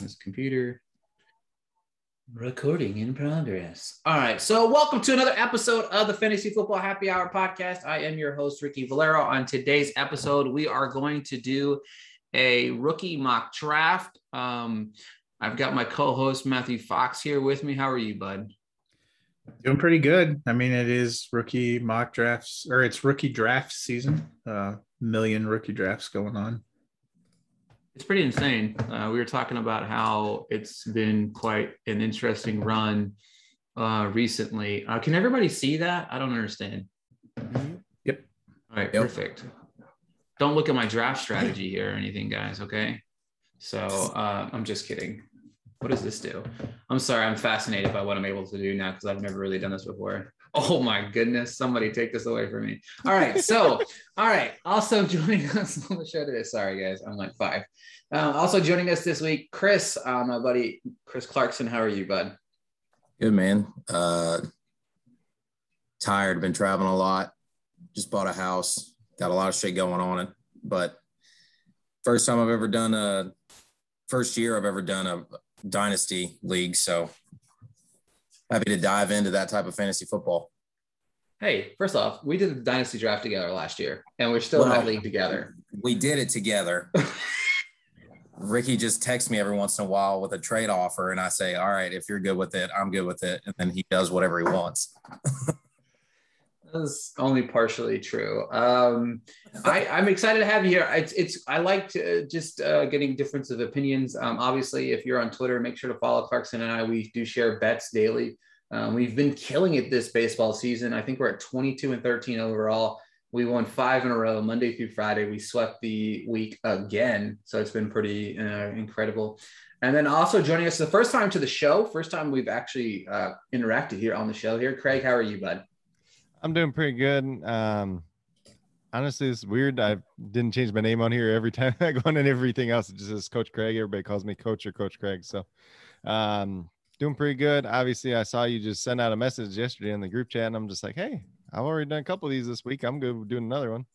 This computer. Recording in progress. All right. So, welcome to another episode of the Fantasy Football Happy Hour podcast. I am your host, Ricky Valero. On today's episode, we are going to do a rookie mock draft. Um, I've got my co host, Matthew Fox, here with me. How are you, bud? Doing pretty good. I mean, it is rookie mock drafts, or it's rookie draft season. Uh, million rookie drafts going on. It's pretty insane. Uh, we were talking about how it's been quite an interesting run uh, recently. Uh, can everybody see that? I don't understand. Yep. All right, Yep. perfect. Don't look at my draft strategy here or anything, guys. Okay. So uh, I'm just kidding. What does this do? I'm sorry. I'm fascinated by what I'm able to do now because I've never really done this before. Oh my goodness. Somebody take this away from me. All right. So, all right. Also joining us on the show today. Sorry, guys. I'm like five. Uh, also joining us this week, Chris, uh, my buddy, Chris Clarkson. How are you, bud? Good man. Uh, tired. Been traveling a lot. Just bought a house. Got a lot of shit going on it. But first time I've ever done a first year I've ever done a dynasty league. So happy to dive into that type of fantasy football. Hey, first off, we did the dynasty draft together last year, and we're still in that league together. We did it together. Ricky just texts me every once in a while with a trade offer, and I say, "All right, if you're good with it, I'm good with it," and then he does whatever he wants. That's only partially true. Um, I, I'm excited to have you here. It's, it's I like to, just uh, getting difference of opinions. Um, obviously, if you're on Twitter, make sure to follow Clarkson and I. We do share bets daily. Um, we've been killing it this baseball season. I think we're at 22 and 13 overall. We won five in a row, Monday through Friday. We swept the week again, so it's been pretty uh, incredible. And then also joining us the first time to the show, first time we've actually uh, interacted here on the show. Here, Craig, how are you, bud? I'm doing pretty good. Um, honestly, it's weird. I didn't change my name on here every time I go on and everything else. It just says Coach Craig. Everybody calls me Coach or Coach Craig. So, um, doing pretty good. Obviously, I saw you just send out a message yesterday in the group chat, and I'm just like, hey, I've already done a couple of these this week. I'm good doing another one.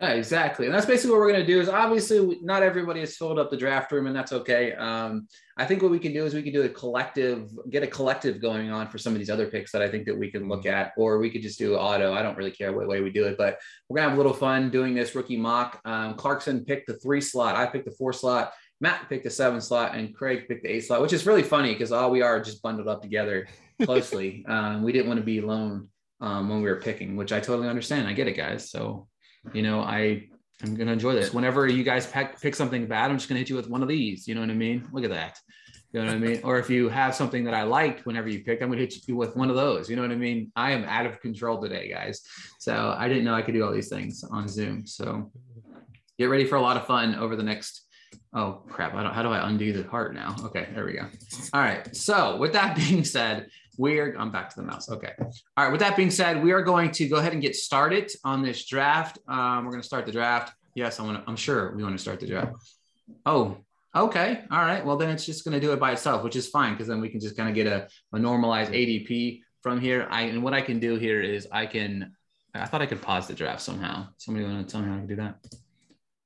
Yeah, exactly. And that's basically what we're going to do is obviously not everybody has filled up the draft room and that's okay. Um, I think what we can do is we can do a collective, get a collective going on for some of these other picks that I think that we can look at, or we could just do auto. I don't really care what way we do it, but we're going to have a little fun doing this rookie mock. Um, Clarkson picked the three slot. I picked the four slot. Matt picked the seven slot and Craig picked the eight slot, which is really funny because all we are just bundled up together closely. um, we didn't want to be alone um, when we were picking, which I totally understand. I get it, guys. So you know, I I'm gonna enjoy this. Whenever you guys pick, pick something bad, I'm just gonna hit you with one of these. You know what I mean? Look at that. You know what I mean? Or if you have something that I liked whenever you picked, I'm gonna hit you with one of those. You know what I mean? I am out of control today, guys. So I didn't know I could do all these things on Zoom. So get ready for a lot of fun over the next. Oh crap! I don't. How do I undo the heart now? Okay, there we go. All right. So with that being said, we're. I'm back to the mouse. Okay. All right. With that being said, we are going to go ahead and get started on this draft. Um, we're going to start the draft. Yes, I want to. I'm sure we want to start the draft. Oh, okay. All right. Well, then it's just going to do it by itself, which is fine because then we can just kind of get a, a normalized ADP from here. I and what I can do here is I can. I thought I could pause the draft somehow. Somebody want to tell me how to do that?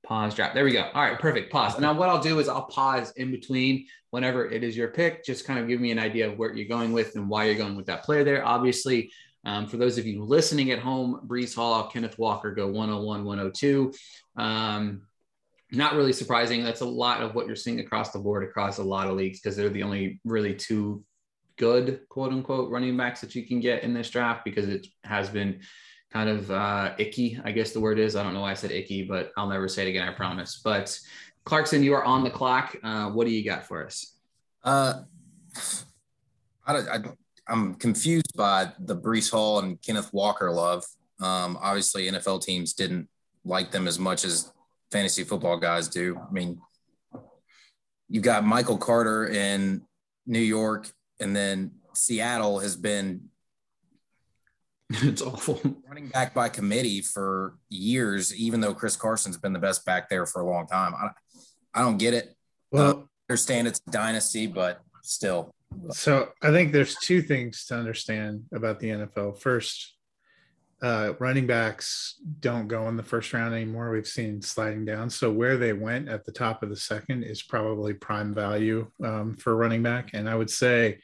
Pause draft. There we go. All right, perfect. Pause. And now what I'll do is I'll pause in between whenever it is your pick. Just kind of give me an idea of where you're going with and why you're going with that player there. Obviously, um, for those of you listening at home, Breece Hall, Kenneth Walker go 101, 102. Um, not really surprising. That's a lot of what you're seeing across the board, across a lot of leagues, because they're the only really two good quote unquote running backs that you can get in this draft because it has been kind of uh, icky, I guess the word is. I don't know why I said icky, but I'll never say it again, I promise. But Clarkson, you are on the clock. Uh, what do you got for us? Uh, I don't, I, I'm confused by the Breece Hall and Kenneth Walker love. Um, obviously, NFL teams didn't like them as much as fantasy football guys do. I mean, you got Michael Carter in New York, and then Seattle has been it's awful. running back by committee for years, even though Chris Carson's been the best back there for a long time. I, I don't get it. Well, I understand it's a dynasty, but still. so I think there's two things to understand about the NFL. First, uh, running backs don't go in the first round anymore. We've seen sliding down. So where they went at the top of the second is probably prime value um, for running back. And I would say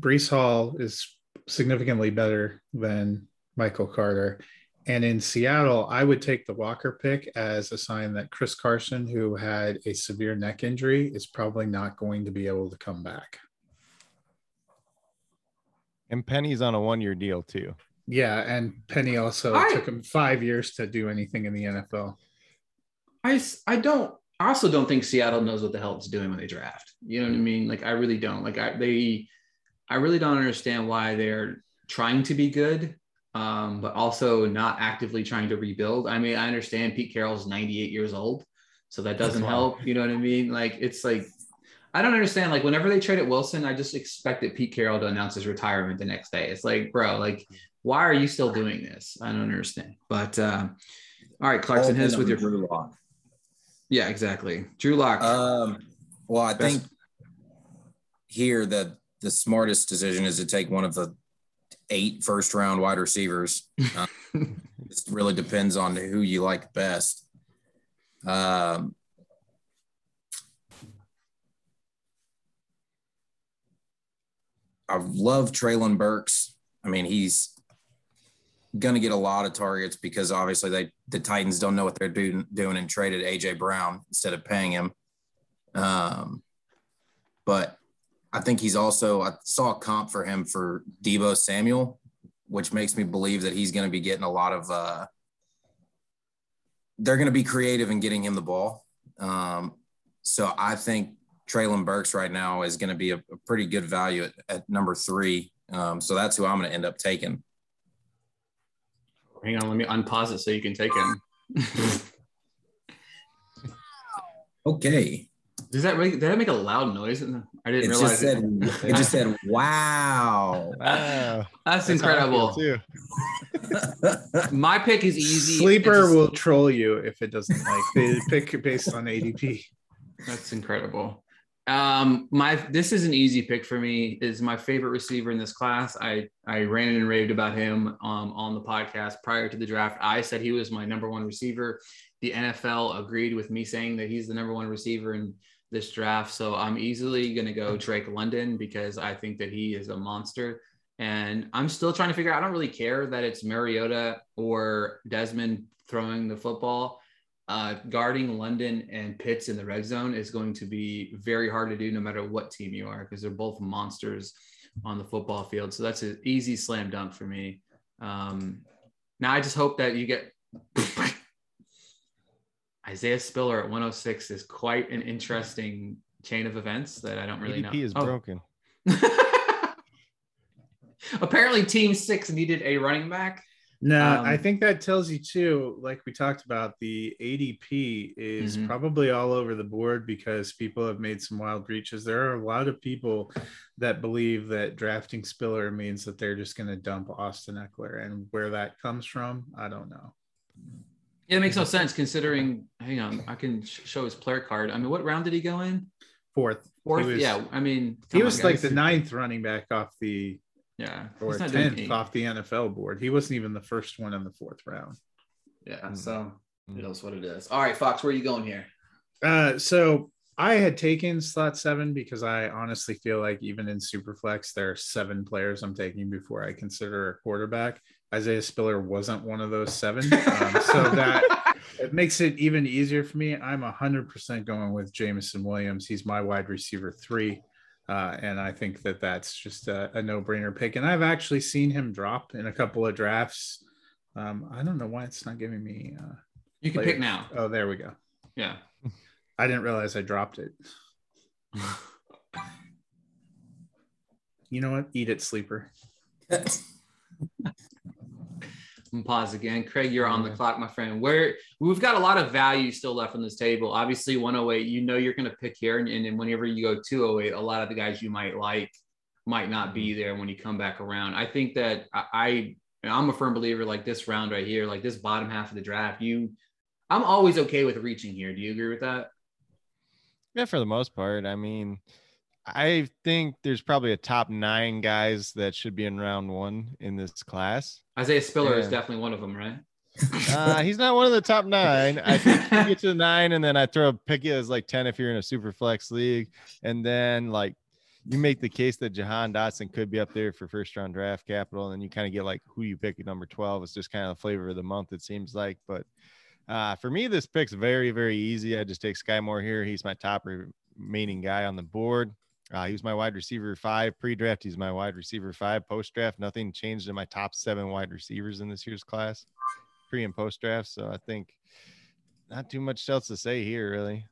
Breece Hall is significantly better than Michael Carter. And in Seattle, I would take the Walker pick as a sign that Chris Carson, who had a severe neck injury, is probably not going to be able to come back. And Penny's on a one year deal too. Yeah, and Penny also I- took him five years to do anything in the NFL. I, s- I don't I also don't think Seattle knows what the hell it's doing when they draft. You know what I mean? Like I really don't. Like I they I really don't understand why they're trying to be good, um, but also not actively trying to rebuild. I mean, I understand Pete Carroll's 98 years old, so that doesn't help. You know what I mean? Like it's like I don't understand. Like whenever they traded Wilson, I just expected Pete Carroll to announce his retirement the next day. It's like, bro, like why are you still doing this? I don't understand. But uh, all right, Clarkson, hit us with your Drew Lock. yeah, exactly. Drew Lock. Um, well, I Best- think here that the smartest decision is to take one of the eight first round wide receivers. Uh, it really depends on who you like best. Um, I love Treylon Burks. I mean, he's going to get a lot of targets because obviously they the Titans don't know what they're doing doing and traded AJ Brown instead of paying him. Um, but I think he's also I saw a comp for him for Deebo Samuel, which makes me believe that he's going to be getting a lot of. Uh, they're going to be creative in getting him the ball. Um, so I think Treylon Burks right now is going to be a, a pretty good value at, at number three. Um, so that's who I'm going to end up taking. Hang on, let me unpause it so you can take him. Okay. Does that really, did that make a loud noise? I didn't It realize just said it. it just said wow. That's Wow. That's how incredible. feel, too. My pick is easy. Sleeper It's will troll you if it doesn't like they pick based on ADP. That's incredible. Um, my this is an easy pick for me. Is my favorite receiver in this class. I I ran and raved about him um, on the podcast prior to the draft. I said he was my number one receiver. The NFL agreed with me saying that he's the number one receiver in this draft. So I'm easily going to go Drake London because I think that he is a monster. And I'm still trying to figure out. I don't really care that it's Mariota or Desmond throwing the football uh, guarding London and Pitts in the red zone is going to be very hard to do no matter what team you are because they're both monsters on the football field. So that's an easy slam dunk for me. Um, now I just hope that you get Isaiah Spiller at 106 is quite an interesting chain of events that I don't really know. ADP is Oh. broken. Apparently, Team Six needed a running back. No, Um, I think that tells you too, like we talked about, the ADP is Mhm. probably all over the board because people have made some wild reaches. There are a lot of people that believe that drafting Spiller means that they're just going to dump Austin Ekeler, and where that comes from, I don't know. It makes no sense considering. Hang on, I can sh- show his player card. I mean, what round did he go in? Fourth, Fourth. Was, yeah, I mean, he was on, like guys. the ninth running back off the yeah, or he's not doing tenth off the NFL board. He wasn't even the first one in the fourth round. Yeah, Mm. so Mm. it is what it is. All right, Fox, where are you going here? Uh, so I had taken slot seven because I honestly feel like even in Superflex, there are seven players I'm taking before I consider a quarterback. Isaiah Spiller wasn't one of those seven. Um, so that it makes it even easier for me. I'm 100% going with Jameson Williams. He's my wide receiver three. Uh, and I think that that's just a, a no brainer pick. And I've actually seen him drop in a couple of drafts. Um, I don't know why it's not giving me. Uh, you can Later. pick now. oh, there we go. Yeah. I didn't realize I dropped it. You know what? Eat it, sleeper. Pause again. Craig, you're on the clock, my friend. Where we've got a lot of value still left on this table. Obviously, 108, you know you're going to pick here. And, and then whenever you go 208, a lot of the guys you might like might not be mm-hmm. there when you come back around. I think that I, I I'm a firm believer like this round right here, like this bottom half of the draft, you I'm always okay with reaching here. Do you agree with that? Yeah, for the most part. I mean, I think there's probably a top nine guys that should be in round one in this class. Isaiah Spiller is definitely one of them, right? Uh, he's not one of the top nine. I think you get to the nine, and then I throw a pick you as like 10 if you're in a super flex league. And then like you make the case that Jahan Dotson could be up there for first round draft capital, and then you kind of get like who you pick at number 12. It's just kind of the flavor of the month, it seems like. But uh, for me, this pick's very, very easy. I just take Skyy Moore here. He's my top remaining guy on the board. Uh, he was my wide receiver five pre-draft. He's my wide receiver five post-draft. Nothing changed in my top seven wide receivers in this year's class, pre and post-draft. So I think not too much else to say here, really.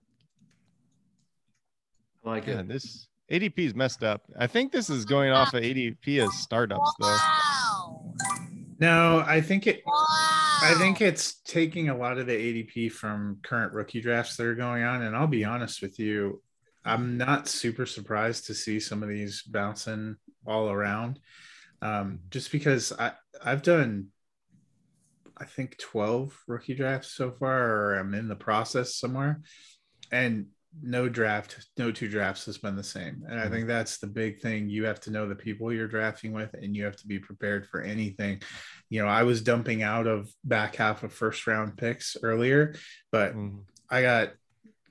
I like Yeah, it. this ADP is messed up. I think this is going off of ADP as startups, though. No, I think it. I think it's taking a lot of the ADP from current rookie drafts that are going on. And I'll be honest with you, I'm not super surprised to see some of these bouncing all around. Um, just because I, I've done, I think, 12 rookie drafts so far, or I'm in the process somewhere. And no draft, no two drafts has been the same. And I think that's the big thing. You have to know the people you're drafting with, and you have to be prepared for anything you know, I was dumping out of back half of first round picks earlier, but Mhm. I got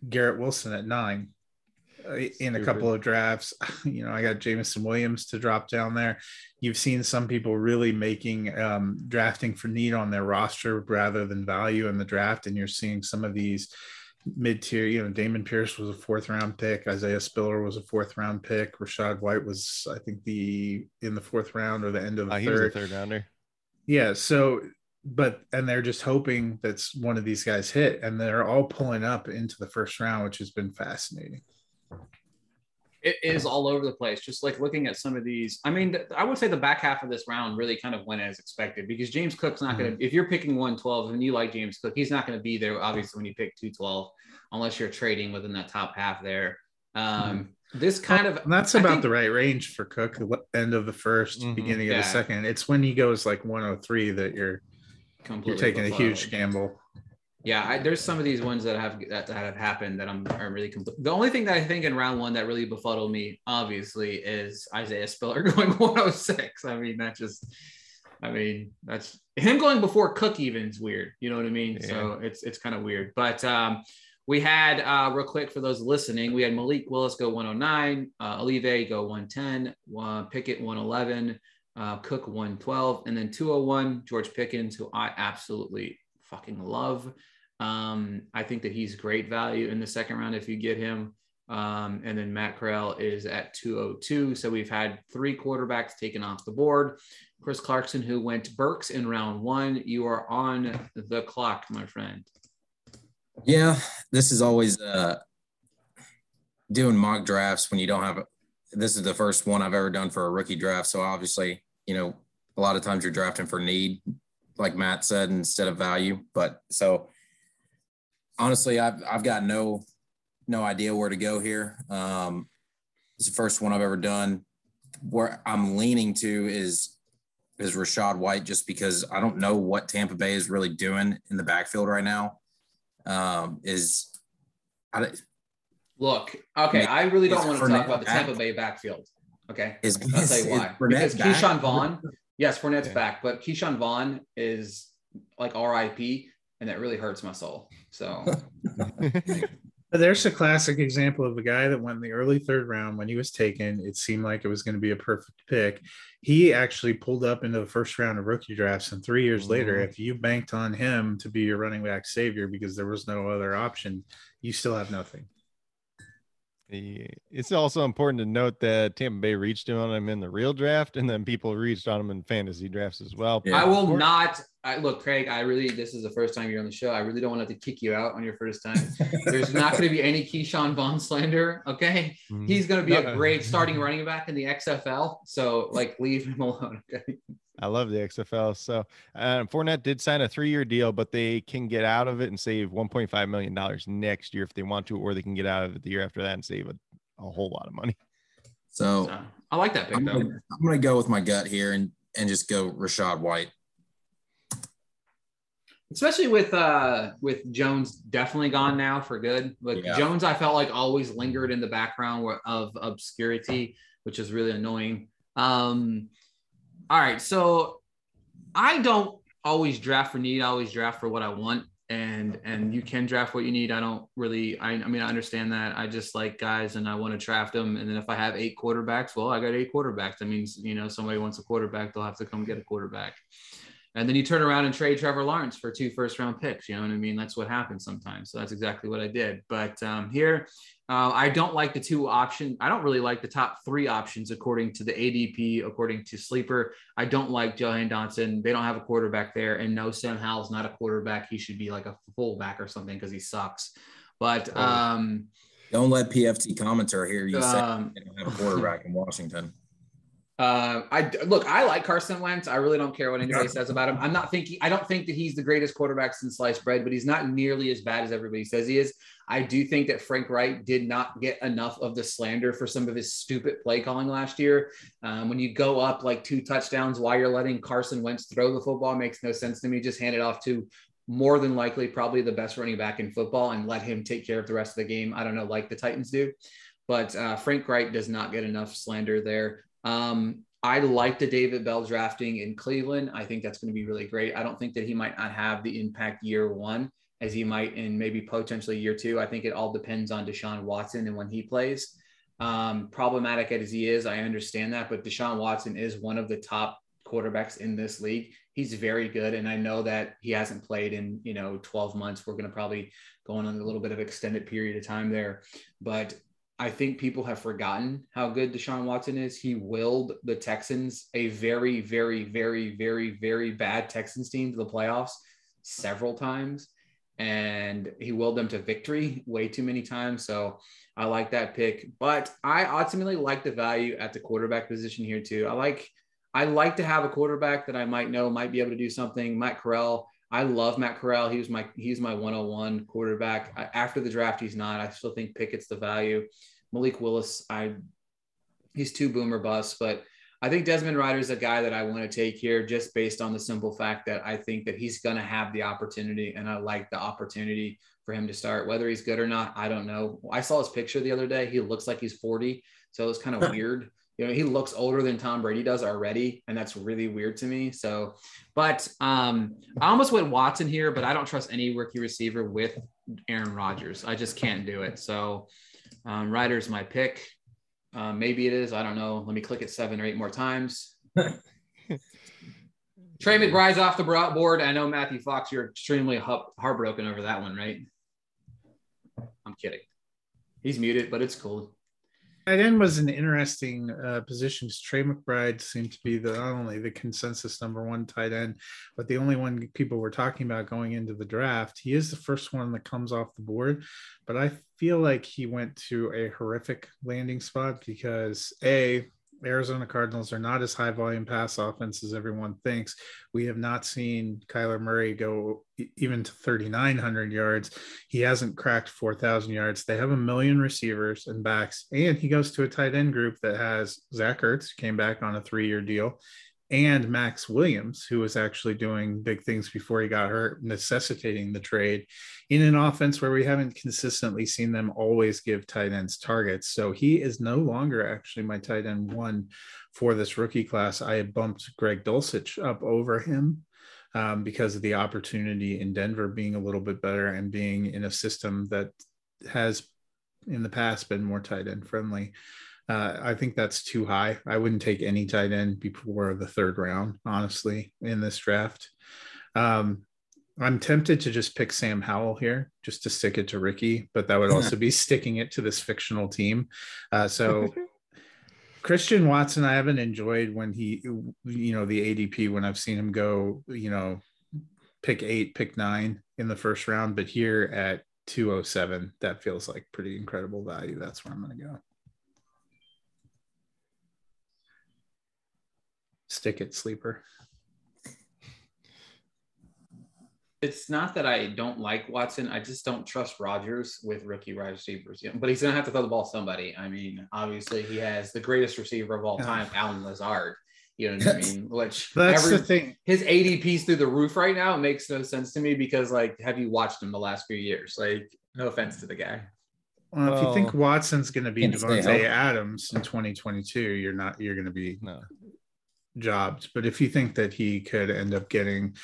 Garrett Wilson at nine uh, in a couple of drafts. You know, I got Jameson Williams to drop down there. You've seen some people really making um, drafting for need on their roster rather than value in the draft, and you're seeing some of these mid tier. You know, Dameon Pierce was a fourth round pick. Isaiah Spiller was a fourth round pick. Rachaad White was, I think, the in the fourth round or the end of the he was a third. third rounder. Yeah. So, but and they're just hoping that's one of these guys hit, and they're all pulling up into the first round, which has been fascinating. It is all over the place. Just like looking at some of these. I mean, I would say the back half of this round really kind of went as expected because James Cook's not going to, if you're picking 112 and you like James Cook, he's not going to be there, obviously, when you pick 212, unless you're trading within that top half there. Um, This kind of, And that's I about think- the right range for Cook. End of the 1st Mhm. beginning of the second. It's when he goes like 103 that you're you're completely taking a huge gamble. Yeah, I, there's some of these ones that have that, that have happened that I'm are really compl- the only thing that I think in round one that really befuddled me, obviously, is Isaiah Spiller going 106. I mean, that just, I mean, that's him going before Cook even is weird. You know what I mean? So it's it's kind of weird. But um, we had uh, real quick for those listening, we had Malik Willis go 109, uh, Olave go 110, uh, Pickett 111, uh, Cook 112, and then 201 George Pickens, who I absolutely fucking love. Um, I think that he's great value in the second round if you get him. Um, and then Matt Corral is at 202. So we've had three quarterbacks taken off the board. Chris Clarkson, who went Burks in round one. You are on the clock, my friend. Yeah, this is always uh, doing mock drafts when you don't have. This is the first one I've ever done for a rookie draft, so obviously, you know, a lot of times you're drafting for need, like Matt said, instead of value. But so, honestly, I've I've got no no idea where to go here. Um, it's the first one I've ever done. Where I'm leaning to is is Rachaad White, just because I don't know what Tampa Bay is really doing in the backfield right now um, is I, Look, okay, I really don't want to talk about the back? Tampa Bay backfield. Okay. is I'll tell you why. Because back? Ke'Shawn Vaughn, yes, Fournette's Yeah. back, but Ke'Shawn Vaughn is like RIP, and that really hurts my soul. So there's a classic example of a guy that went in the early third round when he was taken. It seemed like it was going to be a perfect pick. He actually pulled up into the first round of rookie drafts, and three years later, Mhm. if you banked on him to be your running back savior because there was no other option, you still have nothing. Yeah, It's also important to note that Tampa Bay reached on him in the real draft, and then people reached on him in fantasy drafts as well. Yeah. I will not. I look, Craig. I really. This is the first time you're on the show. I really don't want to have to kick you out on your first time. There's not going to be any Ke'Shawn Vaughn slander. Okay, Mhm. he's going to be a great starting running back in the XFL. So like, leave him alone. Okay. I love the XFL. So uh, Fournette did sign a three-year deal, but they can get out of it and save 1.5 million dollars next year if they want to, or they can get out of it the year after that and save a, a whole lot of money. So So, I like that pick I'm though. gonna, I'm gonna go with my gut here and and just go Rachaad White. especially with uh with Jones definitely gone now for good. But Yeah. Jones, I felt like always lingered in the background of obscurity, which is really annoying. Um, all right, so I don't always draft for need. I always draft for what I want, and and you can draft what you need. I don't really. I, I mean, I understand that. I just like guys, and I want to draft them. And then if I have eight quarterbacks, well, I got eight quarterbacks. That means you know somebody wants a quarterback, they'll have to come get a quarterback. And then you turn around and trade Trevor Lawrence for two first round picks. You know what I mean? That's what happens sometimes. So that's exactly what I did. But um, here, uh, I don't like the two options. I don't really like the top three options according to the ADP, according to Sleeper. I don't like Jahan Dotson. They don't have a quarterback there. And no, Sam Howell's not a quarterback. He should be like a fullback or something because he sucks. But um, Don't let PFT commenter hear you say um, they don't have a quarterback in Washington. Uh, I look, I like Carson Wentz. I really don't care what anybody says about him. I'm not thinking, I don't think that he's the greatest quarterback since sliced bread, but he's not nearly as bad as everybody says he is. I do think that Frank Wright did not get enough of the slander for some of his stupid play calling last year. Um, when you go up like two touchdowns while you're letting Carson Wentz throw the football makes no sense to me. Just hand it off to more than likely probably the best running back in football and let him take care of the rest of the game. I don't know, like the Titans do. But uh, Frank Wright does not get enough slander there. Um, I like the David Bell drafting in Cleveland. I think that's going to be really great. I don't think that he might not have the impact year one as he might in maybe potentially year two. I think it all depends on Deshaun Watson and when he plays. Um, problematic as he is, I understand that, but Deshaun Watson is one of the top quarterbacks in this league. He's very good, and I know that he hasn't played in you know 12 months. We're going to probably go on a little bit of extended period of time there, but I think people have forgotten how good Deshaun Watson is. He willed the Texans, a very, very, very, very, very bad Texans team, to the playoffs several times. And he willed them to victory way too many times. So I like that pick. But I ultimately like the value at the quarterback position here too. I like I like to have a quarterback that I might know might be able to do something. Matt Corral. I love Matt Corral. He was my he's my 101 quarterback. I- After the draft, he's not. I still think Pickett's the value. Malik Willis, I he's too boomer bust, but I think Desmond Ridder is a guy that I want to take here just based on the simple fact that I think that he's going to have the opportunity and I like the opportunity for him to start. Whether he's good or not, I don't know. I saw his picture the other day. He looks like he's 40. So it's kind of weird. You know, he looks older than Tom Brady does already, and that's really weird to me. So, but um, I almost went Watson here, but I don't trust any rookie receiver with Aaron Rodgers. I just can't do it. So, um, Ridder's my pick. Um, maybe it is. I don't know. Let me click it seven or eight more times. Trey McBride's off the board. I know Matthew Fox, you're extremely heartbroken over that one, right? I'm kidding. He's muted, but it's cool. Tight end was an interesting uh, position. 'cause Trey McBride seemed to be the not only the consensus number one tight end, but the only one people were talking about going into the draft. He is the first one that comes off the board, but I feel like he went to a horrific landing spot because a Arizona Cardinals are not as high volume pass offense as everyone thinks. We have not seen Kyler Murray go even to 3,900 yards. He hasn't cracked 4,000 yards. They have a million receivers and backs, and he goes to a tight end group that has Zach Ertz, came back on a three year deal, and Maxx Williams, who was actually doing big things before he got hurt, necessitating the trade in an offense where we haven't consistently seen them always give tight ends targets. So he is no longer actually my tight end one for this rookie class. I had bumped Greg Dulcich up over him um, because of the opportunity in Denver being a little bit better and being in a system that has in the past been more tight end friendly. Uh, I think that's too high. I wouldn't take any tight end before the third round, honestly, in this draft. Um, I'm tempted to just pick Sam Howell here, just to stick it to Ricky, but that would also be sticking it to this fictional team. Uh, so Christian Watson, I haven't enjoyed when he, you know, the ADP when I've seen him go, you know, pick eight, pick nine in the first round, but here at 207, that feels like pretty incredible value. That's where I'm going to go. Stick it, sleeper. It's not that I don't like Watson. I just don't trust Rodgers with rookie wide receivers. Yeah, but he's gonna have to throw the ball to somebody. I mean, obviously he has the greatest receiver of all time, Allen Lazard. You know what I mean? Which That's every, the thing. his ADP's through the roof right now. It makes no sense to me because like, have you watched him the last few years? Like, no offense to the guy. Well, if you think Watson's going to be can't stay Davante. Adams in 2022, you're not. You're going to be No. Jobbed. But if you think that he could end up getting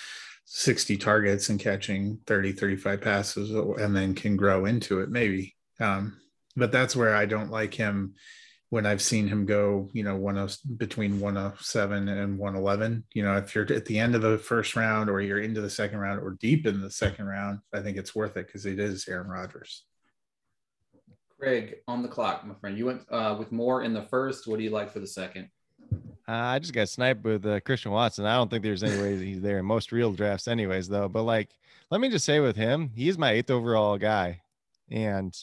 60 targets and catching 30, 35 passes and then can grow into it, maybe. Um, but that's where I don't like him when I've seen him go, you know, one of between 107 and 111. You know, if you're at the end of the first round or you're into the second round or deep in the second round, I think it's worth it because it is Aaron Rodgers. Craig, on the clock, my friend. You went uh, with Moore in the first. What do you like for the second? Uh, I just got sniped with uh, Christian Watson. I don't think there's any way he's there in most real drafts, anyways, though. But like, let me just say with him, he's my eighth overall guy, and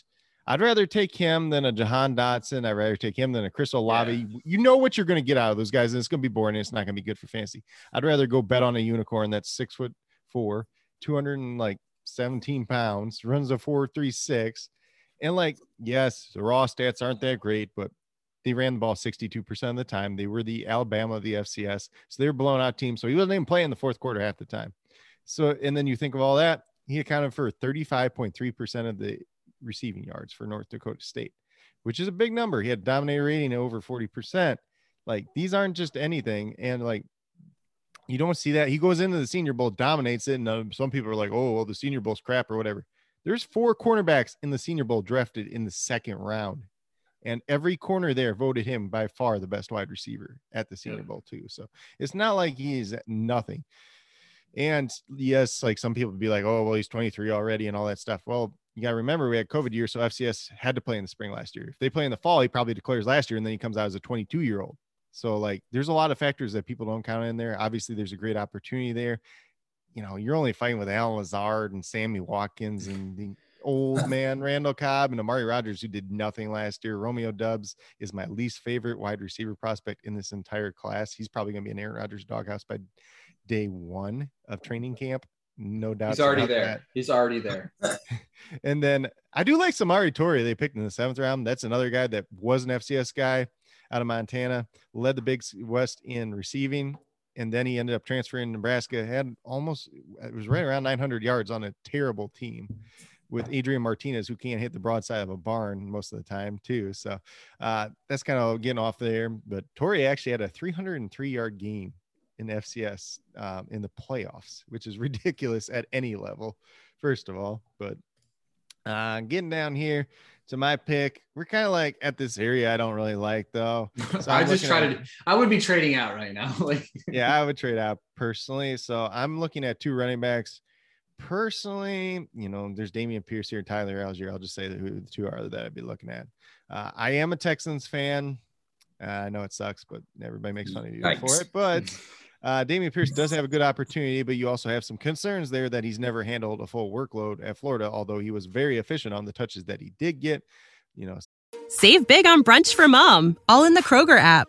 I'd rather take him than a Jahan Dotson. I'd rather take him than a Chris Olave. You know what you're going to get out of those guys, and it's going to be boring. And it's not going to be good for fantasy. I'd rather go bet on a unicorn that's six foot four, 200 and like 17 pounds, runs a four three six, and like, yes, the raw stats aren't that great, but they ran the ball 62% of the time. They were the Alabama of the FCS. So they were blowing out teams. So he wasn't even playing the fourth quarter half the time. So, and then you think of all that, he accounted for 35.3% of the receiving yards for North Dakota State, which is a big number. He had dominator rating over 40%. Like these aren't just anything. And like, you don't see that. He goes into the Senior Bowl, dominates it. And uh, some people are like, oh, well, the Senior Bowl's crap or whatever. There's four cornerbacks in the Senior Bowl drafted in the second round and every corner there voted him by far the best wide receiver at the Senior Yeah. Bowl too. So it's not like he's nothing. And yes, like some people would be like, "Oh, well, he's 23 already," and all that stuff. Well, you got to remember we had COVID year, so FCS had to play in the spring last year. If they play in the fall, he probably declares last year, and then he comes out as a 22 year old. So like, there's a lot of factors that people don't count in there. Obviously, there's a great opportunity there. You know, you're only fighting with Allen Lazard and Sammy Watkins and the old man Randall Cobb and Amari Rodgers, who did nothing last year. Romeo Doubs is my least favorite wide receiver prospect in this entire class. He's probably going to be an Aaron Rodgers doghouse by day one of training camp. No doubt. He's already there. that. He's already there. And then I do like Samori Toure. They picked in the seventh round. That's another guy that was an FCS guy out of Montana, led the Big West in receiving. And then he ended up transferring to Nebraska, had almost, it was right around 900 yards on a terrible team with Adrian Martinez, who can't hit the broadside of a barn most of the time, too. So uh, that's kind of getting off there. But Toure actually had a 303 yard game in FCS um, in the playoffs, which is ridiculous at any level, first of all. But uh, getting down here to my pick, we're kind of like at this area I don't really like though. So I just try at- to. I would be trading out right now. like, yeah, I would trade out personally. So I'm looking at two running backs. Personally, you know, there's Dameon Pierce here, Tyler Allgeier. I'll just say that who the two are that I'd be looking at. Uh, I am a Texans fan. Uh, I know it sucks, but everybody makes fun of you for it. But uh, Dameon Pierce does have a good opportunity, but you also have some concerns there that he's never handled a full workload at Florida, although he was very efficient on the touches that he did get. You know, Save big on brunch for mom, all in the Kroger app.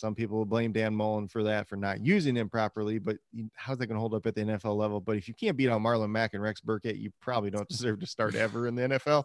Some people blame Dan Mullen for that, for not using him properly, but how's that going to hold up at the NFL level? But if you can't beat out Marlon Mack and Rex Burkhead, you probably don't deserve to start ever in the NFL.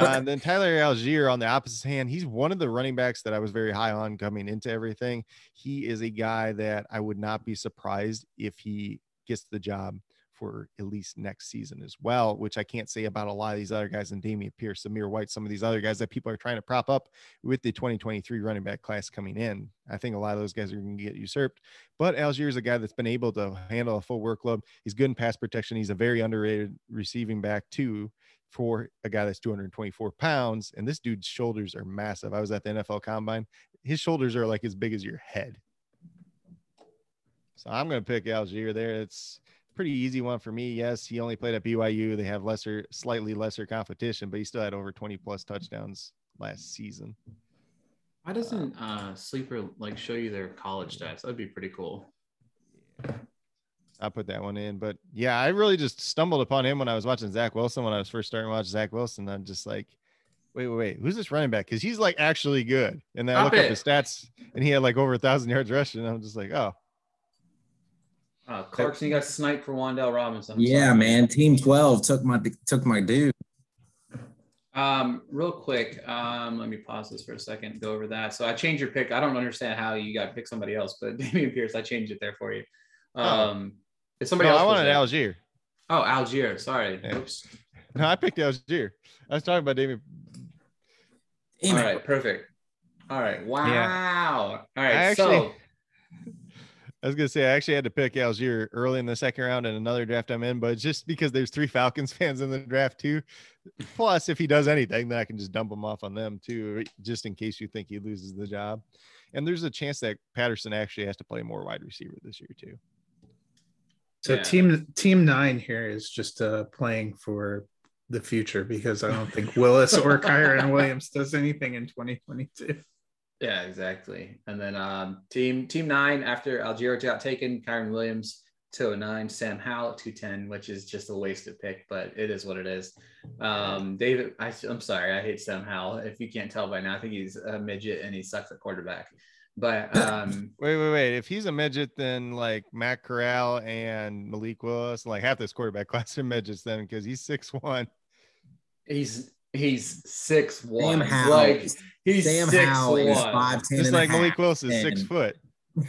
Uh, and then Tyler Allgeier on the opposite hand, he's one of the running backs that I was very high on coming into everything. He is a guy that I would not be surprised if he gets the job for at least next season as well, which I can't say about a lot of these other guys and Dameon Pierce, Samir White, some of these other guys that people are trying to prop up with the 2023 running back class coming in. I think a lot of those guys are going to get usurped, but Allgeier is a guy that's been able to handle a full workload. He's good in pass protection. He's a very underrated receiving back too for a guy that's 224 pounds. And this dude's shoulders are massive. I was at the NFL combine. His shoulders are like as big as your head. So I'm going to pick Allgeier there. It's pretty easy one for me. Yes, he only played at BYU. They have lesser, slightly lesser competition, but he still had over 20 plus touchdowns last season. why doesn't uh, Sleeper like show you their college stats? That'd be pretty cool. I'll put that one in. But yeah, I really just stumbled upon him when I was watching Zach Wilson when I was first starting to watch Zach Wilson. I'm just like, wait, wait, wait, who's this running back? Because he's like actually good. And then I Stop look up his stats and he had like over a thousand yards rushing. I'm just like, oh, Uh, Clarkson, you got sniped for Wan'Dale Robinson. I'm Yeah, sorry. man. Team 12 took my took my dude. Um, real quick, um, let me pause this for a second, go over that. So I changed your pick. I don't understand how you got to pick somebody else, but Dameon Pierce, I changed it there for you. Um, it's somebody no, else. I wanted there. Allgeier. Oh, Allgeier. Sorry. Yeah. Oops. No, I picked Allgeier. I was talking about David. Damn All it. right, perfect. All right. Wow. All right. I actually- so I was gonna say I actually had to pick Allgeier early in the second round in another draft I'm in, but just because there's three Falcons fans in the draft too. Plus, if he does anything, then I can just dump him off on them too, just in case you think he loses the job. And there's a chance that Patterson actually has to play more wide receiver this year too. So Yeah. team team nine here is just uh, playing for the future because I don't think Willis or Kyren Williams does anything in 2022. Yeah, exactly. And then um, team team nine after Allgeier got taken, Kyren Williams. 209, Sam Howell at 210, which is just a wasted pick, but it is what it is. Um, David, I, I'm sorry, I hate Sam Howell. If you can't tell by now, I think he's a midget and he sucks at quarterback. But um, Wait, wait, wait. If he's a midget, then like Matt Corral and Malik Willis, like half this quarterback class are midgets then because he's six one. he's he's six Sam one. Howell. Like he's Sam six Howell one. is 5'10 Just like Malik half, Willis is six foot.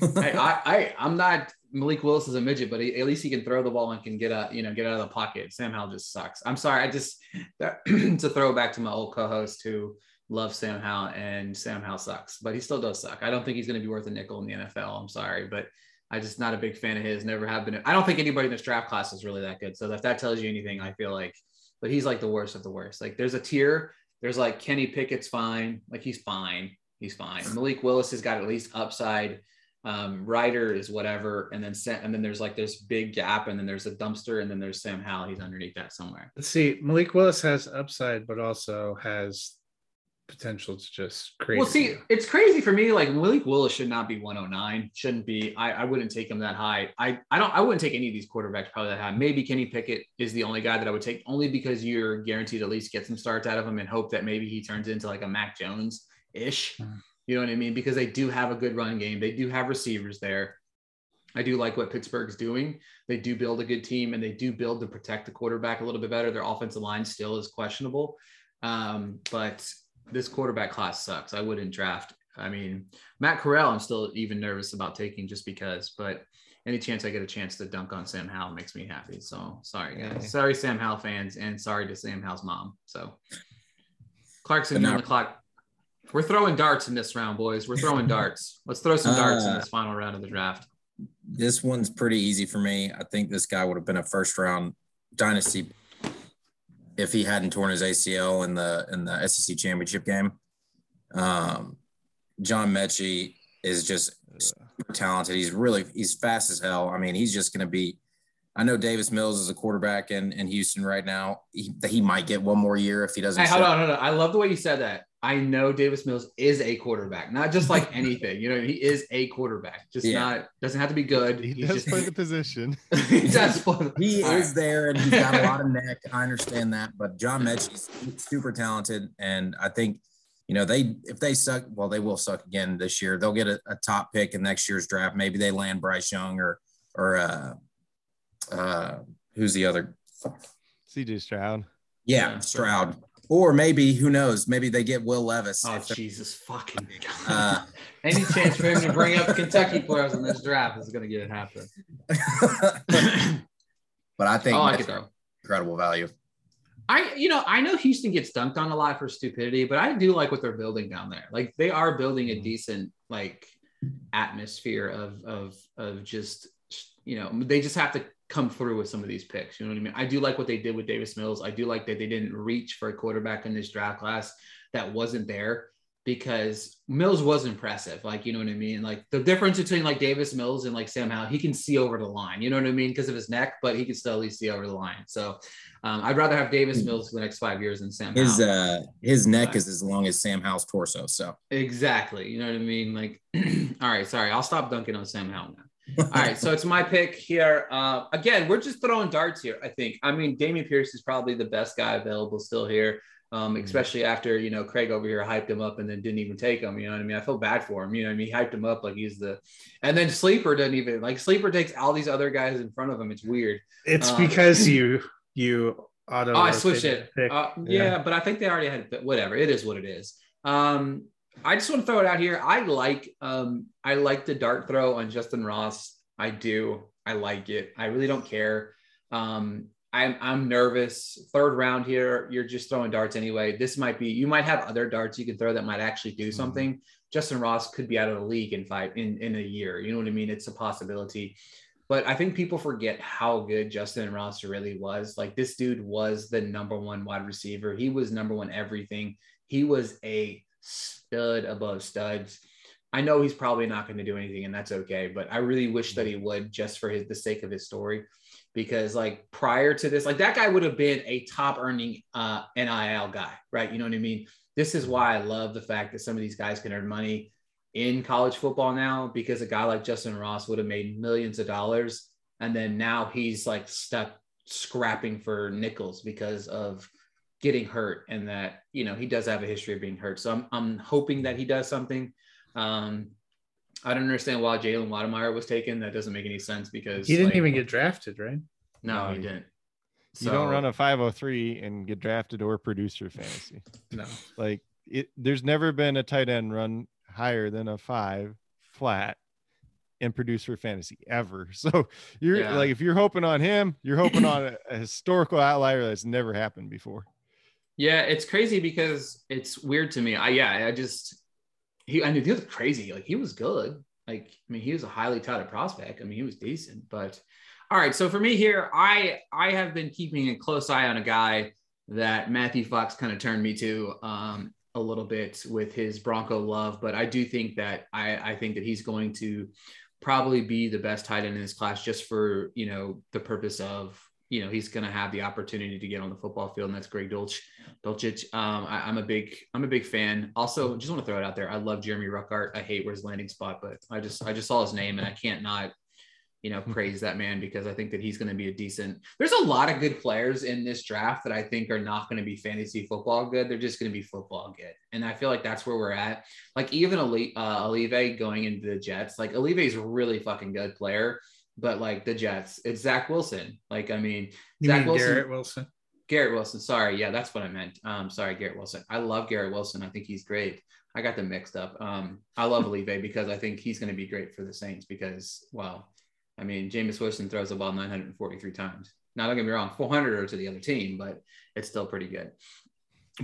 I, I, I I'm not Malik Willis is a midget, but he, at least he can throw the ball and can get out, you know, get out of the pocket. Sam Howell just sucks. I'm sorry. I just that, it's a throwback to my old co-host who loves Sam Howell and Sam Howell sucks, but he still does suck. I don't think he's going to be worth a nickel in the NFL. I'm sorry, but I just not a big fan of his. Never have been. I don't think anybody in this draft class is really that good. So if that tells you anything, I feel like, but he's like the worst of the worst. Like there's a tier. There's like Kenny Pickett's fine. Like he's fine. He's fine. Malik Willis has got at least upside um, Ridder is whatever, and then and then there's like this big gap, and then there's a dumpster, and then there's Sam Howell. He's underneath that somewhere. Let's see. Malik Willis has upside, but also has potential to just create. Well, see, it's crazy for me. Like Malik Willis should not be 109. Shouldn't be. I, I wouldn't take him that high. I I don't. I wouldn't take any of these quarterbacks probably that high. Maybe Kenny Pickett is the only guy that I would take, only because you're guaranteed to at least get some starts out of him and hope that maybe he turns into like a Mac Jones ish. Mhm. You know what I mean? Because they do have a good run game. They do have receivers there. I do like what Pittsburgh's doing. They do build a good team and they do build to protect the quarterback a little bit better. Their offensive line still is questionable. Um, but this quarterback class sucks. I wouldn't draft. I mean, Matt Corral, I'm still even nervous about taking just because, but any chance I get a chance to dunk on Sam Howell makes me happy. So sorry, guys. Yeah. Sorry, Sam Howell fans, and sorry to Sam Howell's mom. So Clarkson, on the clock. We're throwing darts in this round, boys. We're throwing darts. Let's throw some darts in Uh, this final round of the draft. this one's pretty easy for me. I think this guy would have been a first round dynasty if he hadn't torn his ACL in the in the SEC championship game. Um, John Metchie is just super talented. He's really he's fast as hell. I mean, he's just going to be. I know Davis Mills is a quarterback in, in Houston right now. He, he might get one more year if he doesn't. Hey, hold on, hold on. I love the way you said that. I know Davis Mills is a quarterback, not just like anything. You know, he is a quarterback. Just Yeah. not doesn't have to be good. He He's does just play the position. he does play. He All is right. there and he's got a lot of neck. I understand that, but John Metchie's super talented, and I think you know they if they suck, well, they will suck again this year. They'll get a, a top pick in next year's draft. Maybe they land Bryce Young or or uh, uh, who's the other? CJ Stroud. Yeah, Yeah. Stroud. Or maybe who knows? Maybe they get Will Levis. Oh Jesus fucking! Uh, Any chance for him to bring up Kentucky players in this draft is going to get it happen. but I think I like it though. incredible value. I, you know, I know Houston gets dunked on a lot for stupidity, but I do like what they're building down there. Like they are building a decent like atmosphere of of of just you know they just have to come through with some of these picks. You know what I mean? I do like what they did with Davis Mills. I do like that they didn't reach for a quarterback in this draft class that wasn't there because Mills was impressive. Like, you know what I mean? Like the difference between like Davis Mills and like Sam Howell, he can see over the line, you know what I mean? Because of his neck, but he can still at least see over the line. So um, I'd rather have Davis Mills for the next five years than Sam His Howell. uh his neck is as long as Sam Howell's torso. So exactly. You know what I mean? Like, all right, sorry. I'll stop dunking on Sam Howell now. All right, so it's my pick here. Uh, again, we're just throwing darts here. I think. I mean, Dameon Pierce is probably the best guy available still here, um, Mm-hmm. especially after you know Craig over here hyped him up and then didn't even take him. You know what I mean? I feel bad for him. You know, what I mean, he hyped him up like he's the, and then Sleeper doesn't even like Sleeper takes all these other guys in front of him. It's weird. It's Um, because you you auto. Oh, I switched it. Uh, Yeah. yeah. but I think they already had whatever. It is what it is. Um, I just want to throw it out here. I like um, I like the dart throw on Justyn Ross. I do. I like it. I really don't care. Um, I'm I'm nervous. Third round here, you're just throwing darts anyway. This might be you might have other darts you can throw that might actually do something. Justyn Ross could be out of the league in five in in a year. You know what I mean? It's a possibility. But I think people forget how good Justyn Ross really was. Like this dude was the number one wide receiver. He was number one everything. He was a stud above studs. I know he's probably not going to do anything, and that's okay. But I really wish that he would, just for his the sake of his story, because like prior to this, like that guy would have been a top earning uh, NIL guy, right? You know what I mean? This is why I love the fact that some of these guys can earn money in college football now, because a guy like Justyn Ross would have made millions of dollars, and then now he's like stuck scrapping for nickels because of getting hurt and that you know he does have a history of being hurt so i'm, I'm hoping that he does something um i don't understand why jalen Wydermyer was taken that doesn't make any sense because he didn't like, even get drafted, right? no, No, he he- didn't You don't run a 503 and get drafted or produce your fantasy. No. Like it, there's never been a tight end run higher than a five flat and produce for fantasy ever. So you're Yeah. like, if you're hoping on him, you're hoping on a, a historical outlier that's never happened before. Yeah, it's crazy because it's weird to me. I yeah, I just he I mean he was crazy. Like he was good. Like I mean he was a highly touted prospect. I mean he was decent. But all right, so for me here, I I have been keeping a close eye on a guy that Matthew Fox kind of turned me to um a little bit with his Bronco love, but I do think that I I think that he's going to probably be the best tight end in this class just for you know the purpose of you know he's going to have the opportunity to get on the football field and that's Greg Dolch Dulcich. Um, I, am a big I'm a big fan. Also, just want to throw it out there. I love Jeremy Ruckert. I hate where his landing spot, but I just I just saw his name and I can't not you know praise that man because I think that he's going to be a decent. There's a lot of good players in this draft that I think are not going to be fantasy football good. They're just going to be football good, and I feel like that's where we're at. Like even Ali, uh, Olave going into the Jets, like Olave is a really fucking good player. But like the Jets, it's Zach Wilson. Like I mean, You Zach mean Wilson- Garrett Wilson? Garrett Wilson. Sorry. Yeah, that's what I meant. Um, sorry, Garrett Wilson. I love Garrett Wilson. I think he's great. I got them mixed up. Um, I love Olave because I think he's going to be great for the Saints because, well, I mean, Jameis Wilson throws the ball 943 times. Now, don't get me wrong, 400 are to the other team, but it's still pretty good.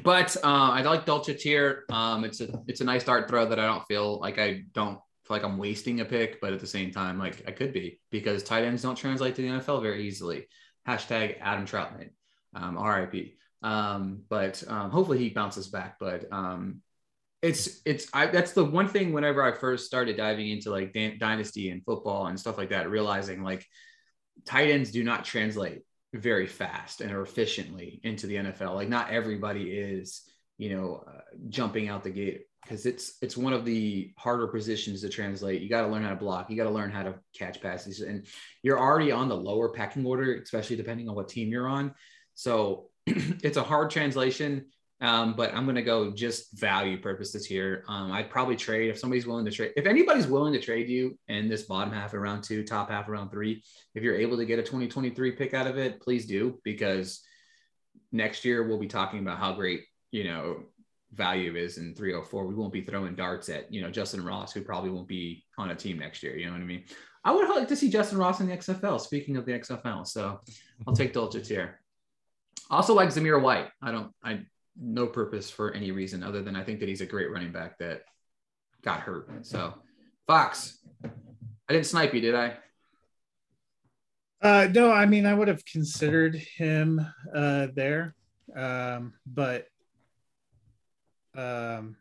But uh, I like Dulcich here. Um, it's a it's a nice dart throw that I don't feel like I don't feel like I'm wasting a pick, but at the same time, like I could be because tight ends don't translate to the NFL very easily. Hashtag Adam Trautman, um, RIP. Um, but um, hopefully he bounces back. But um, it's it's I that's the one thing whenever I first started diving into like dan- dynasty and football and stuff like that, realizing like tight ends do not translate very fast and efficiently into the NFL. Like not everybody is, you know, uh, jumping out the gate because it's it's one of the harder positions to translate. You got to learn how to block. You got to learn how to catch passes, and you're already on the lower pecking order, especially depending on what team you're on. So it's a hard translation. Um, but I'm going to go just value purposes here. Um, I'd probably trade if somebody's willing to trade. If anybody's willing to trade you in this bottom half of round two, top half of round three, if you're able to get a 2023 pick out of it, please do because next year we'll be talking about how great you know value is in 304. We won't be throwing darts at you know Justyn Ross, who probably won't be on a team next year. You know what I mean? I would like to see Justyn Ross in the XFL. Speaking of the XFL, so I'll take Dulcich here. Also like Zamir White. I don't. I no purpose for any reason other than I think that he's a great running back that got hurt. So Fox, I didn't snipe you, did I? Uh, no, I mean I would have considered him uh, there, um, but um,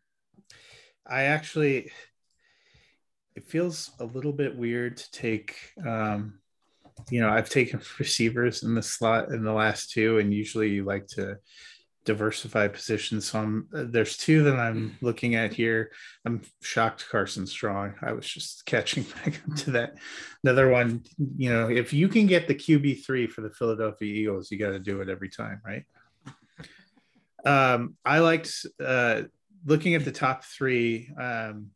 I actually it feels a little bit weird to take. Um, you know, I've taken receivers in the slot in the last two, and usually you like to diversify positions. So I'm, uh, there's two that I'm looking at here. I'm shocked Carson Strong. I was just catching back up to that. Another one, you know, if you can get the QB three for the Philadelphia Eagles, you got to do it every time, right? Um, I liked uh, looking at the top three. Um,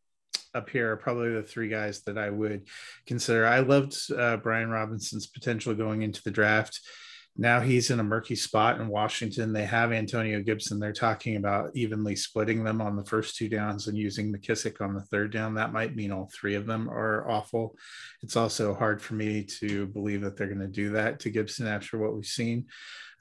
up here are probably the three guys that I would consider. I loved uh, Brian Robinson's potential going into the draft now he's in a murky spot in Washington. They have Antonio Gibson. They're talking about evenly splitting them on the first two downs and using McKissic on the third down. That might mean all three of them are awful. It's also hard for me to believe that they're going to do that to Gibson after what we've seen.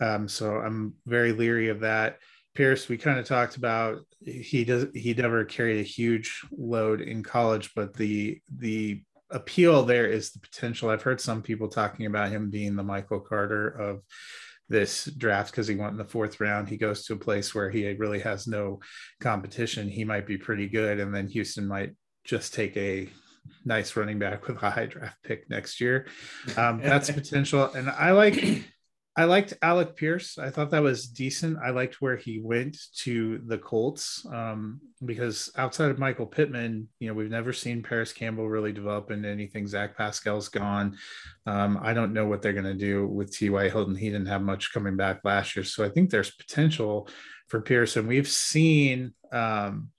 Um, so I'm very leery of that. Pierce, we kind of talked about he does he never carried a huge load in college, but the the appeal there is the potential. I've heard some people talking about him being the Michael Carter of this draft because he went in the fourth round. He goes to a place where he really has no competition. He might be pretty good, and then Houston might just take a nice running back with a high draft pick next year. Um, that's potential, and I like I liked Alec Pierce. I thought that was decent. I liked where he went to the Colts um, because outside of Michael Pittman, you know, we've never seen Parris Campbell really develop into anything. Zach Pascal's gone. Um, I don't know what they're going to do with T.Y. Hilton. He didn't have much coming back last year. So I think there's potential for Pearson. We've seen, um,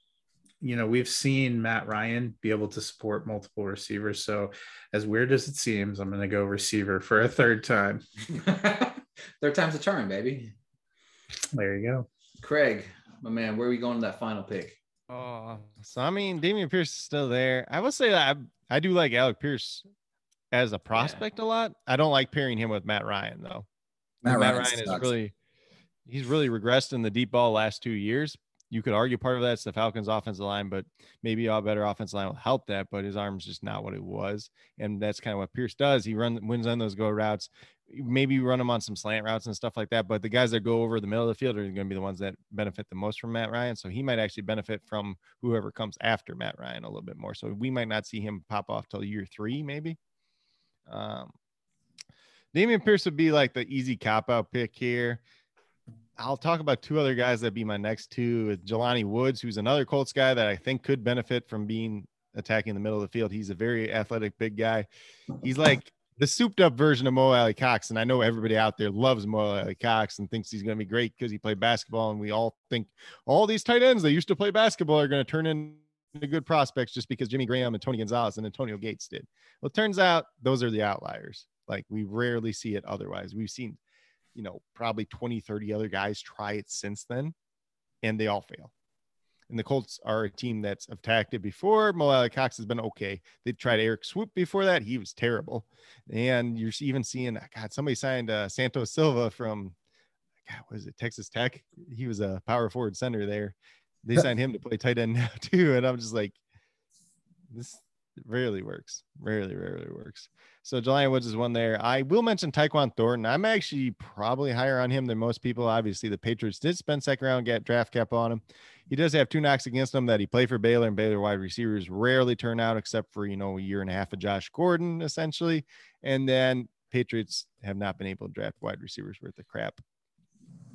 you know, we've seen Matt Ryan be able to support multiple receivers. So as weird as it seems, I'm going to go receiver for a third time. Third time's a charm, baby. There you go. Craig, my man, where are we going to that final pick? Oh, so I mean, Dameon Pierce is still there. I will say that I, I do like Alec Pierce as a prospect yeah. a lot. I don't like pairing him with Matt Ryan though. Matt, Matt Ryan, Ryan is really he's really regressed in the deep ball last two years. You could argue part of that's the Falcons' offensive line, but maybe a better offensive line will help that. But his arm's just not what it was, and that's kind of what Pierce does. He runs wins on those go routes maybe run them on some slant routes and stuff like that. But the guys that go over the middle of the field are going to be the ones that benefit the most from Matt Ryan. So he might actually benefit from whoever comes after Matt Ryan a little bit more. So we might not see him pop off till year three, maybe. Um, Dameon Pierce would be like the easy cop out pick here. I'll talk about two other guys that be my next two. Jelani Woods, who's another Colts guy that I think could benefit from being attacking the middle of the field. He's a very athletic, big guy. He's like the souped up version of Mo Alie-Cox. And I know everybody out there loves Mo Alie-Cox and thinks he's going to be great because he played basketball. And we all think all these tight ends that used to play basketball are going to turn into good prospects just because Jimmy Graham and Tony Gonzalez and Antonio Gates did. Well, it turns out those are the outliers. Like we rarely see it otherwise. We've seen, you know, probably 20, 30 other guys try it since then and they all fail and the Colts are a team that's attacked it before. Mo Alie-Cox has been okay. They tried Eric Swoope before that; he was terrible. And you're even seeing God, somebody signed uh, Santos Silva from God, was it Texas Tech? He was a power forward center there. They signed him to play tight end now too, and I'm just like, this rarely works. Rarely, rarely works. So Jelani Woods is one there. I will mention Tyquan Thornton. I'm actually probably higher on him than most people. Obviously, the Patriots did spend second round get draft cap on him. He does have two knocks against him that he played for Baylor and Baylor wide receivers rarely turn out except for, you know, a year and a half of Josh Gordon, essentially. And then Patriots have not been able to draft wide receivers worth of crap.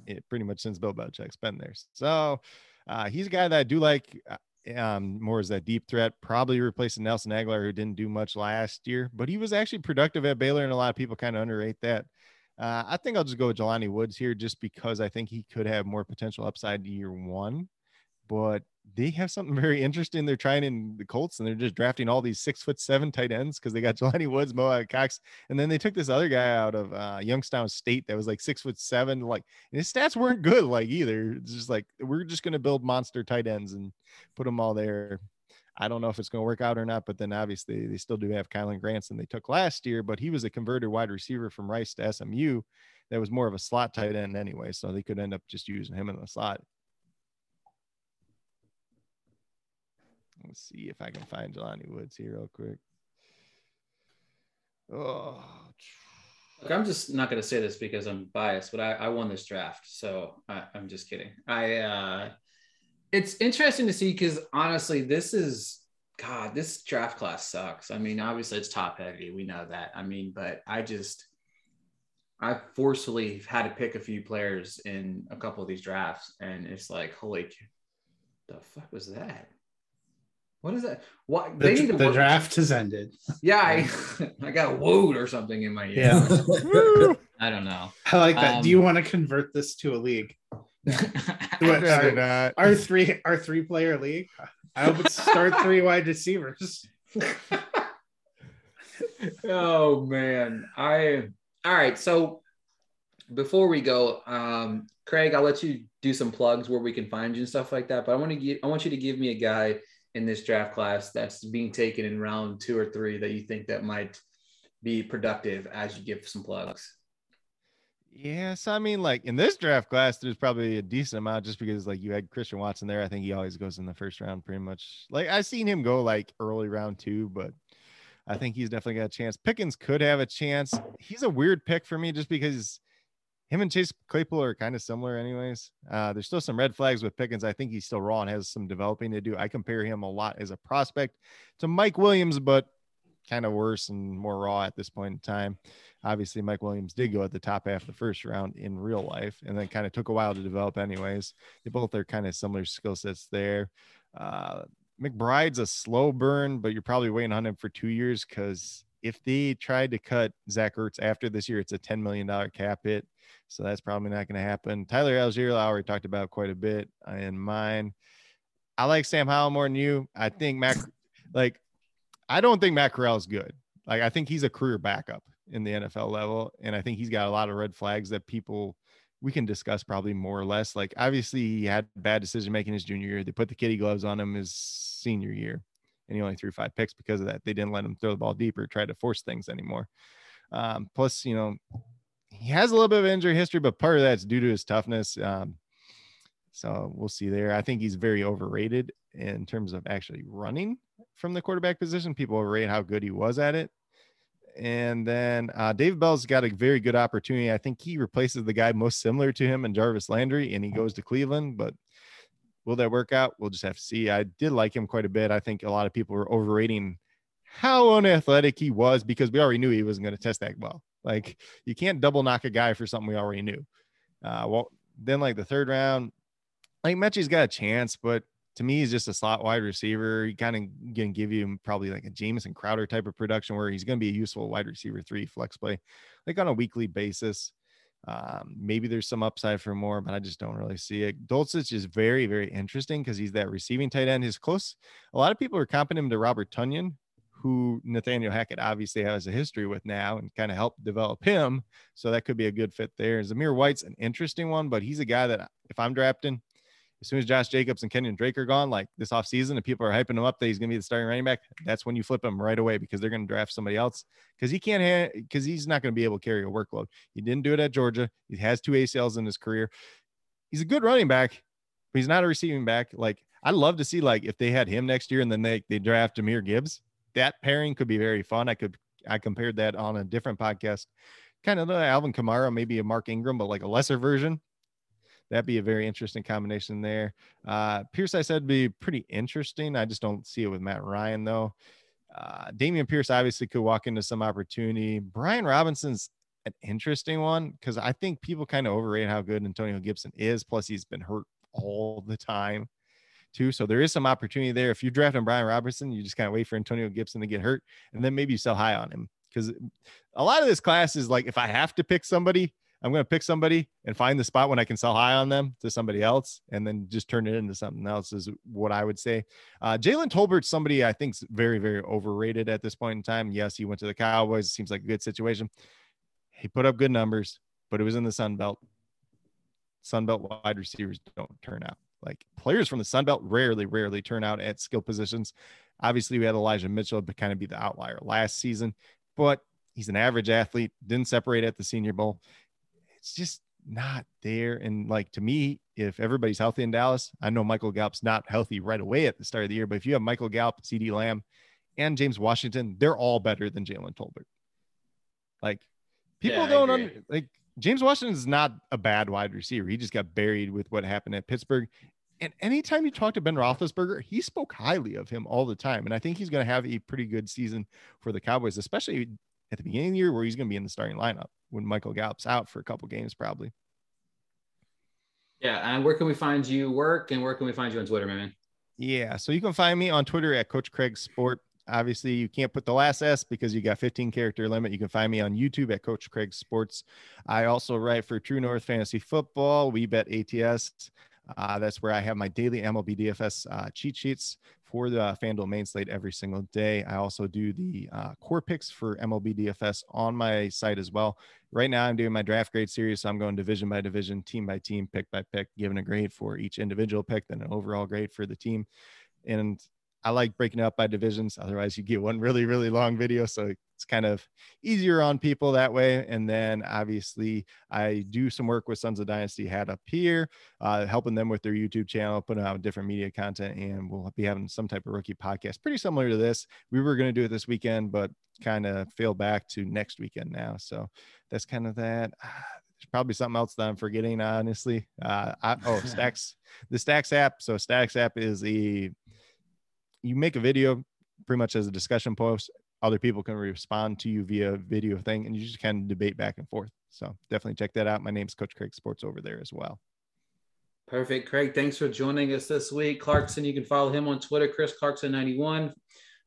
It pretty much since Bill Belichick's been there. So uh, he's a guy that I do like. Um, more as that deep threat, probably replacing Nelson Agholor, who didn't do much last year, but he was actually productive at Baylor, and a lot of people kind of underrate that. Uh, I think I'll just go with Jelani Woods here, just because I think he could have more potential upside year one but they have something very interesting. They're trying in the Colts and they're just drafting all these six foot seven tight ends because they got Jelani Woods, Mo Cox, and then they took this other guy out of uh, Youngstown State that was like six foot seven. Like his stats weren't good, like either. It's just like we're just gonna build monster tight ends and put them all there. I don't know if it's going to work out or not, but then obviously they still do have Kylen Granson they took last year, but he was a converted wide receiver from Rice to SMU that was more of a slot tight end anyway. So they could end up just using him in the slot. Let's see if I can find Jelani Woods here real quick. Oh, Look, I'm just not going to say this because I'm biased, but I, I won this draft, so I, am just kidding. I uh, it's interesting to see because honestly, this is God. This draft class sucks. I mean, obviously it's top heavy. We know that. I mean, but I just I forcefully had to pick a few players in a couple of these drafts, and it's like, holy, the fuck was that? What is that? What the, the draft has ended. Yeah, I, I got wooed or something in my ear. Yeah. I don't know. I like that. Um, Do you want to convert this to a league? what, our, our, three our three player league. I would start three wide receivers. oh man. I all right. So before we go, um, Craig, I'll let you do some plugs where we can find you and stuff like that. But I want to give I want you to give me a guy in this draft class that's being taken in round two or three that you think that might be productive as you give some plugs. Yes, I mean, like in this draft class, there's probably a decent amount just because like you had Christian Watson there. I think he always goes in the first round, pretty much. Like I've seen him go like early round two, but I think he's definitely got a chance. Pickens could have a chance. He's a weird pick for me just because him and Chase Claypool are kind of similar, anyways. Uh, there's still some red flags with Pickens. I think he's still raw and has some developing to do. I compare him a lot as a prospect to Mike Williams, but kind of worse and more raw at this point in time. Obviously, Mike Williams did go at the top half the first round in real life, and then kind of took a while to develop, anyways. They both are kind of similar skill sets there. Uh, McBride's a slow burn, but you're probably waiting on him for two years because if they tried to cut Zach Ertz after this year, it's a $10 million cap hit. So that's probably not going to happen. Tyler Allgeier, I already talked about quite a bit uh, in mine. I like Sam Howell more than you. I think Mac, like, I don't think Matt Corral is good. Like, I think he's a career backup in the NFL level. And I think he's got a lot of red flags that people we can discuss probably more or less. Like, obviously, he had bad decision making his junior year. They put the kitty gloves on him his senior year, and he only threw five picks because of that. They didn't let him throw the ball deeper, try to force things anymore. Um, plus, you know, he has a little bit of injury history, but part of that's due to his toughness. Um, so we'll see there. I think he's very overrated in terms of actually running from the quarterback position. People overrate how good he was at it. And then uh, David Bell's got a very good opportunity. I think he replaces the guy most similar to him and Jarvis Landry, and he goes to Cleveland. But will that work out? We'll just have to see. I did like him quite a bit. I think a lot of people were overrating how unathletic he was because we already knew he wasn't going to test that well. Like you can't double knock a guy for something we already knew. Uh, well, then like the third round, like Metchie's got a chance, but to me, he's just a slot wide receiver. He kind of to give you probably like a Jamison Crowder type of production where he's going to be a useful wide receiver three flex play, like on a weekly basis. Um, maybe there's some upside for more, but I just don't really see it. Dulcich is very, very interesting because he's that receiving tight end. His close. A lot of people are comparing him to Robert Tonyan, who Nathaniel Hackett obviously has a history with now and kind of helped develop him. So that could be a good fit there. Zamir White's an interesting one, but he's a guy that if I'm drafting, as soon as Josh Jacobs and Kenyan Drake are gone, like this offseason, and people are hyping him up that he's going to be the starting running back, that's when you flip him right away because they're going to draft somebody else because he can't, because he's not going to be able to carry a workload. He didn't do it at Georgia. He has two ACLs in his career. He's a good running back, but he's not a receiving back. Like, I'd love to see, like, if they had him next year and then they, they draft Jahmyr Gibbs, that pairing could be very fun. I could, I compared that on a different podcast, kind of the Alvin Kamara, maybe a Mark Ingram, but like a lesser version that'd be a very interesting combination there. Uh, Pierce, I said, be pretty interesting. I just don't see it with Matt Ryan though. Uh, Dameon Pierce obviously could walk into some opportunity. Brian Robinson's an interesting one because I think people kind of overrate how good Antonio Gibson is. Plus, he's been hurt all the time too. So there is some opportunity there. If you draft on Brian Robinson, you just kind of wait for Antonio Gibson to get hurt, and then maybe you sell high on him because a lot of this class is like if I have to pick somebody, I'm going to pick somebody and find the spot when I can sell high on them to somebody else and then just turn it into something else is what I would say. Uh, Jalen Tolbert's somebody I think's very, very overrated at this point in time. Yes, he went to the Cowboys. It seems like a good situation. He put up good numbers, but it was in the Sun Belt. Sun Belt wide receivers don't turn out. Like players from the Sun Belt rarely, rarely turn out at skill positions. Obviously, we had Elijah Mitchell to kind of be the outlier last season, but he's an average athlete, didn't separate at the Senior Bowl it's just not there. And like to me, if everybody's healthy in Dallas, I know Michael Gallup's not healthy right away at the start of the year, but if you have Michael Gallup, CeeDee Lamb, and James Washington, they're all better than Jalen Tolbert. Like people yeah, don't under, like James Washington is not a bad wide receiver. He just got buried with what happened at Pittsburgh. And anytime you talk to Ben Roethlisberger, he spoke highly of him all the time. And I think he's going to have a pretty good season for the Cowboys, especially at the beginning of the year where he's going to be in the starting lineup when Michael Gallup's out for a couple games, probably. Yeah. And where can we find you work and where can we find you on Twitter, man? Yeah. So you can find me on Twitter at Coach Craig Sport. Obviously, you can't put the last S because you got 15 character limit. You can find me on YouTube at Coach Craig Sports. I also write for True North Fantasy Football. We bet ATS. Uh, that's where I have my daily MLB DFS uh, cheat sheets for the FanDuel main slate every single day. I also do the uh, core picks for MLB DFS on my site as well. Right now, I'm doing my draft grade series, so I'm going division by division, team by team, pick by pick, giving a grade for each individual pick, then an overall grade for the team. And I like breaking up by divisions. Otherwise, you get one really, really long video. So it's kind of easier on people that way. And then obviously, I do some work with Sons of Dynasty Hat up here, uh, helping them with their YouTube channel, putting out different media content, and we'll be having some type of rookie podcast, pretty similar to this. We were going to do it this weekend, but kind of failed back to next weekend now. So that's kind of that. There's probably something else that I'm forgetting, honestly. Uh, I, oh, Stacks, the Stacks app. So Stacks app is a you make a video pretty much as a discussion post. Other people can respond to you via video thing, and you just kind of debate back and forth. So definitely check that out. My name's Coach Craig Sports over there as well. Perfect. Craig, thanks for joining us this week. Clarkson, you can follow him on Twitter, Chris Clarkson91.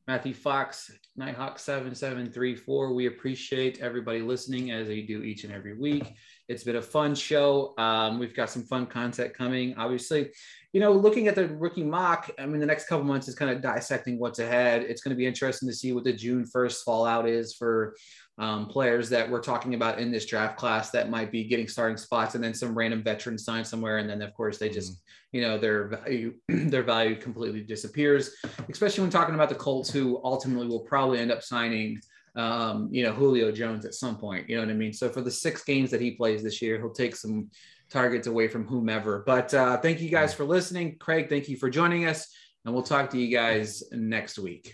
Matthew Fox, Nighthawk7734. We appreciate everybody listening as they do each and every week. It's been a fun show. Um, we've got some fun content coming. Obviously, you know, looking at the rookie mock, I mean, the next couple months is kind of dissecting what's ahead. It's going to be interesting to see what the June 1st fallout is for um, players that we're talking about in this draft class that might be getting starting spots and then some random veteran signed somewhere. And then, of course, they just, mm-hmm. you know, their value, their value completely disappears, especially when talking about the Colts, who ultimately will probably end up signing um, you know, Julio Jones at some point. You know what I mean? So for the six games that he plays this year, he'll take some targets away from whomever. But uh, thank you guys for listening. Craig, thank you for joining us. And we'll talk to you guys next week.